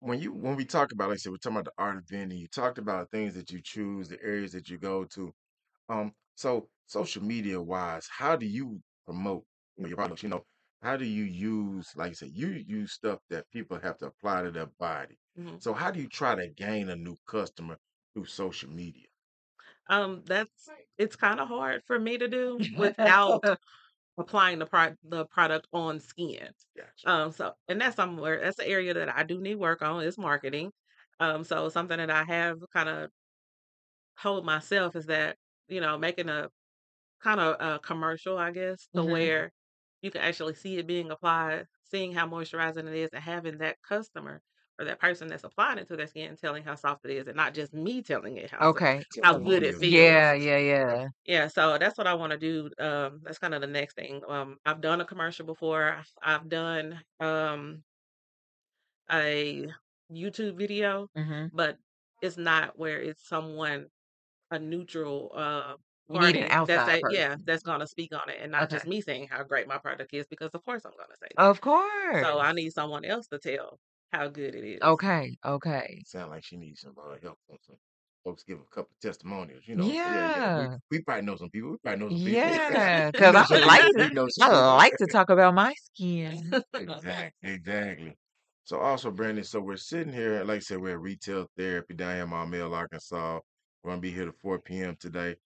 when you when we talk about, like I said, we're talking about the art of vending, you talked about things that you choose, the areas that you go to. Um, so social media wise, how do you promote you know, your products? You know, how do you use, like I said, you use stuff that people have to apply to their body. Mhm. So how do you try to gain a new customer through social media? Um, that's it's kind of hard for me to do without applying the pro- the product on skin. Gotcha. Um, so and that's somewhere that's the area that I do need work on is marketing. Um, so something that I have kind of told myself is that you know making a kind of a commercial, I guess, to Mhm. where you can actually see it being applied, seeing how moisturizing it is, and having that customer or that person that's applying it to their skin telling how soft it is, and not just me telling it how Okay. how good it feels. Yeah, yeah, yeah. Yeah, so that's what I want to do. Um, that's kind of the next thing. Um, I've done a commercial before. I've, I've done um a YouTube video, Mm-hmm. but it's not where it's someone a neutral uh You need an party that's outside a yeah that's gonna speak on it and not just me saying how great my product is because of course I'm gonna say that. Of course. So I need someone else to tell how good it is. Okay. Okay. Sound like she needs some uh, help. Some folks give a couple testimonials. You know, yeah. We, we probably know some people. We probably know some people. Yeah. we Because know I some like people. to know some I people. like to talk about my skin. Exactly, exactly. So also, Brandon, so we're sitting here, like I said, we're at retail therapy down here in Maumelle, Arkansas. We're gonna be here to 4 p.m. today.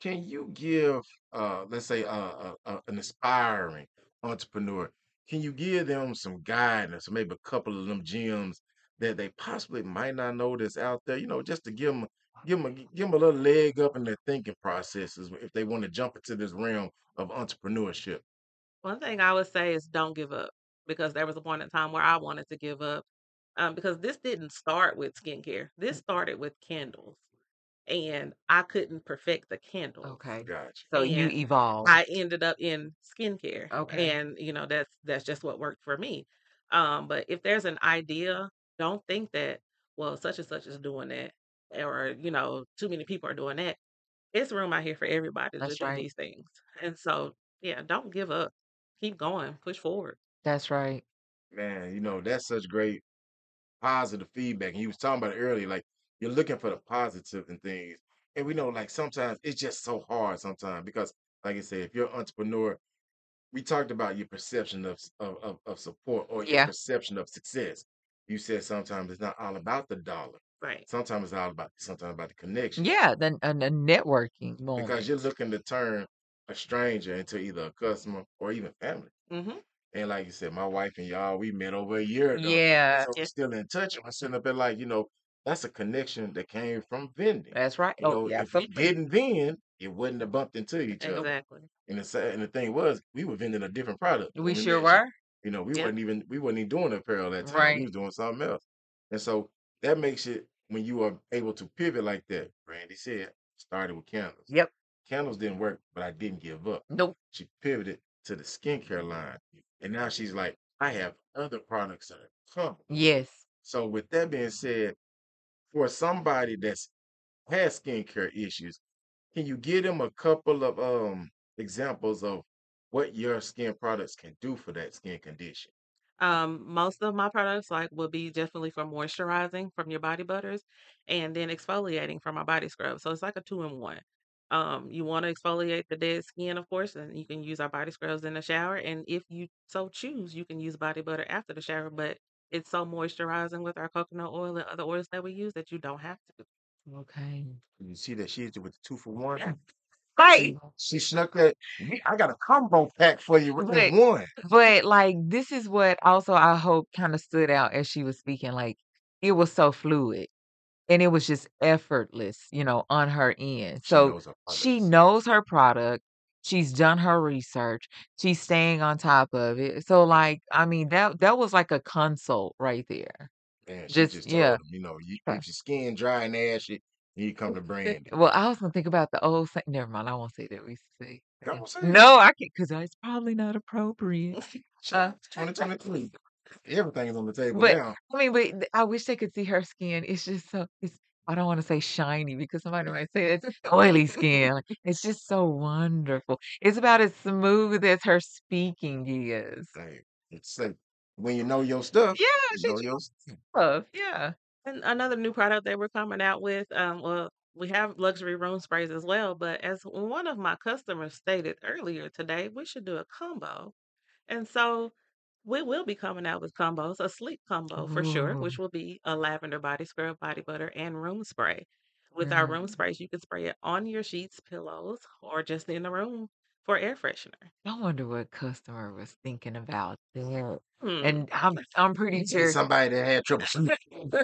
Can you give, uh, let's say, uh, uh, uh, an aspiring entrepreneur, can you give them some guidance, or maybe a couple of them gems that they possibly might not know that's out there, you know, just to give them, give them, a, give them a little leg up in their thinking processes if they want to jump into this realm of entrepreneurship? One thing I would say is don't give up because there was a point in time where I wanted to give up um, because this didn't start with skincare. This started with candles. And I couldn't perfect the candle. Okay. Gotcha. So you And evolved. I ended up in skincare, Okay. and you know that's that's just what worked for me. Um, but if there's an idea, don't think that well such and such is doing that, or you know too many people are doing that. It's room out here for everybody to That's do right. these things, and so yeah, don't give up. Keep going. Push forward. That's right. Man, you know, that's such great positive feedback. And you was talking about it earlier, like you're looking for the positive and things. And we know like sometimes it's just so hard sometimes because like I said, if you're an entrepreneur, we talked about your perception of, of, of, of support or your Yeah. perception of success. You said sometimes it's not all about the dollar. Right. Sometimes it's all about sometimes about the connection. Yeah. Then a, a networking Because moment. you're looking to turn a stranger into either a customer or even family. Mm-hmm. And like you said, my wife and y'all, we met over a year ago. And Yeah. so we're still in touch. And we're sitting up there like, you know, that's a connection that came from vending. That's right. You Oh, know, yeah. if Absolutely. didn't vend, it wouldn't have bumped into each other. Exactly. And the and the thing was, we were vending a different product We sure were. You know, we Yeah. wasn't even we weren't even doing apparel at that time. We Right. was doing something else. And so that makes it when you are able to pivot like that. Brandy said, started with candles. Yep. Candles didn't work, but I didn't give up. Nope. She pivoted to the skincare line. And now she's like, I have other products that are coming. Yes. So with that being said, for somebody that's has skincare issues, can you give them a couple of um examples of what your skin products can do for that skin condition? Um, most of my products like will be definitely for moisturizing from your body butters and then exfoliating from my body scrub. So it's like a two in one. Um, you want to exfoliate the dead skin, of course, and you can use our body scrubs in the shower. And if you so choose, you can use body butter after the shower, but it's so moisturizing with our coconut oil and other oils that we use that you don't have to. Okay. You see that she hit you with the two for one. Yeah. Right. She, she snuck that. "We- I got a combo pack for you But in one. but like this is what also I hope kind of stood out as she was speaking. Like it was so fluid and it was just effortless, you know, on her end. She So knows her she products. knows her product. She's done her research. She's staying on top of it. So like, I mean, that that was like a consult right there. And she Just just yeah. told him, you know, you, if your skin dry and ashy, you come to Brandy. Well, I was gonna think about the old thing. Never mind. I won't say that. We used to say. Come on, say it. No, I can't because it's probably not appropriate. Uh, it's 2023. Everything is on the table but now. I mean, but th- I wish they could see her skin. It's just so. It's. I don't want to say shiny because somebody might say it's oily skin. Like, It's just so wonderful. It's about as smooth as her speaking is. Hey, it's like when you know your stuff, Yeah, you know just your stuff. love. Yeah. And another new product that we're coming out with, um, well, we have luxury room sprays as well, but as one of my customers stated earlier today, we should do a combo. And so we will be coming out with combos, a sleep combo for sure, Ooh. which will be a lavender body scrub, body butter, and room spray. With our room Mm. sprays, you can spray it on your sheets, pillows, or just in the room for air freshener. I wonder what customer was thinking about that. Hmm. And I'm I'm pretty sure somebody that had trouble sleeping.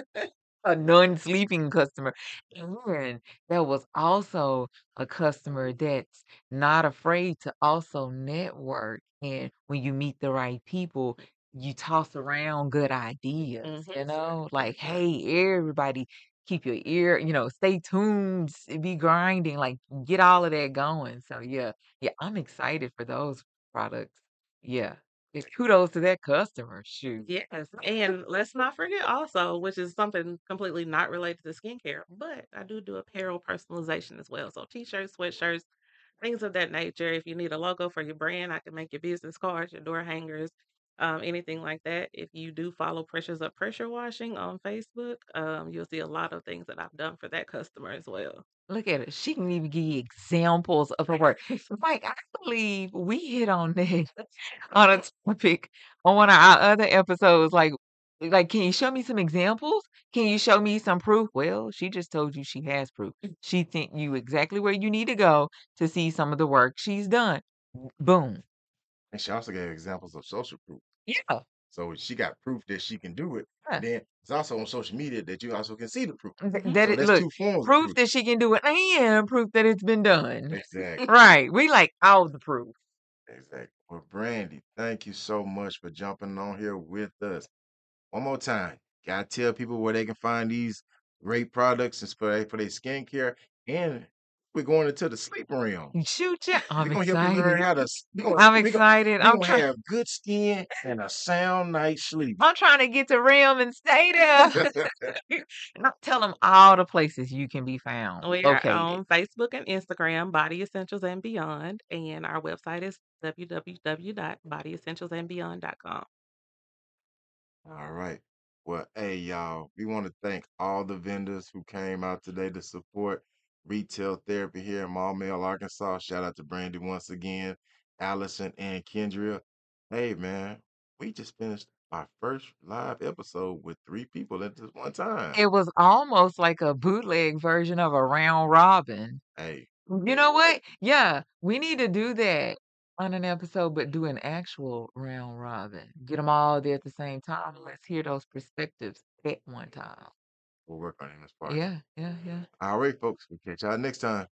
A non-sleeping customer. And there was also a customer that's not afraid to also network. And when you meet the right people, you toss around good ideas, you mm-hmm. know, like, hey, everybody, keep your ear, you know, stay tuned, s- be grinding, like, get all of that going. So, yeah, yeah, I'm excited for those products. Yeah. Kudos to that customer. Shoot. Yes, and let's not forget also, which is something completely not related to skincare, but I do do apparel personalization as well. So t-shirts, sweatshirts, things of that nature. If you need a logo for your brand, I can make your business cards, your door hangers, um, anything like that. If you do follow Pressures Up Pressure Washing on Facebook, um, you'll see a lot of things that I've done for that customer as well. Look at it. She can even give you examples of her work. Mike, I believe we hit on that on a topic on one of our other episodes. Like, like, can you show me some examples? Can you show me some proof? Well, she just told you she has proof. She sent you exactly where you need to go to see some of the work she's done. Boom. And she also gave examples of social proof. Yeah. So she got proof that she can do it. Yeah. Then it's also on social media that you also can see the proof. Mhm. That So it look two forms of proof proof. that she can do it and proof that it's been done. Exactly. Right. We like all the proof. Exactly. Well, Brandy, thank you so much for jumping on here with us. One more time, gotta tell people where they can find these great products and for their skincare, and we're going into the sleep realm. Shoot ya! We're I'm gonna help you learn excited. how to. gonna, I'm we gonna, I'm gonna trying. have good skin and a sound night's sleep. I'm trying to get to REM and stay there. Now Tell them all the places you can be found We are located. on Facebook and Instagram, Body Essentials and Beyond, and our website is www.bodyessentialsandbeyond.com. All right. Well, hey, y'all, we want to thank all the vendors who came out today to support retail therapy here in Maumelle, Arkansas. Shout out to Brandy once again, Allison and Kendria. Hey, man, we just finished our first live episode with three people at this one time. It was almost like a bootleg version of a round robin. Hey, You know what? Yeah, we need to do that on an episode, but do an actual round robin. Get them all there at the same time. and Let's hear those perspectives at one time. We'll work on it in this part. Yeah, yeah, yeah. All right, folks, we'll catch y'all next time.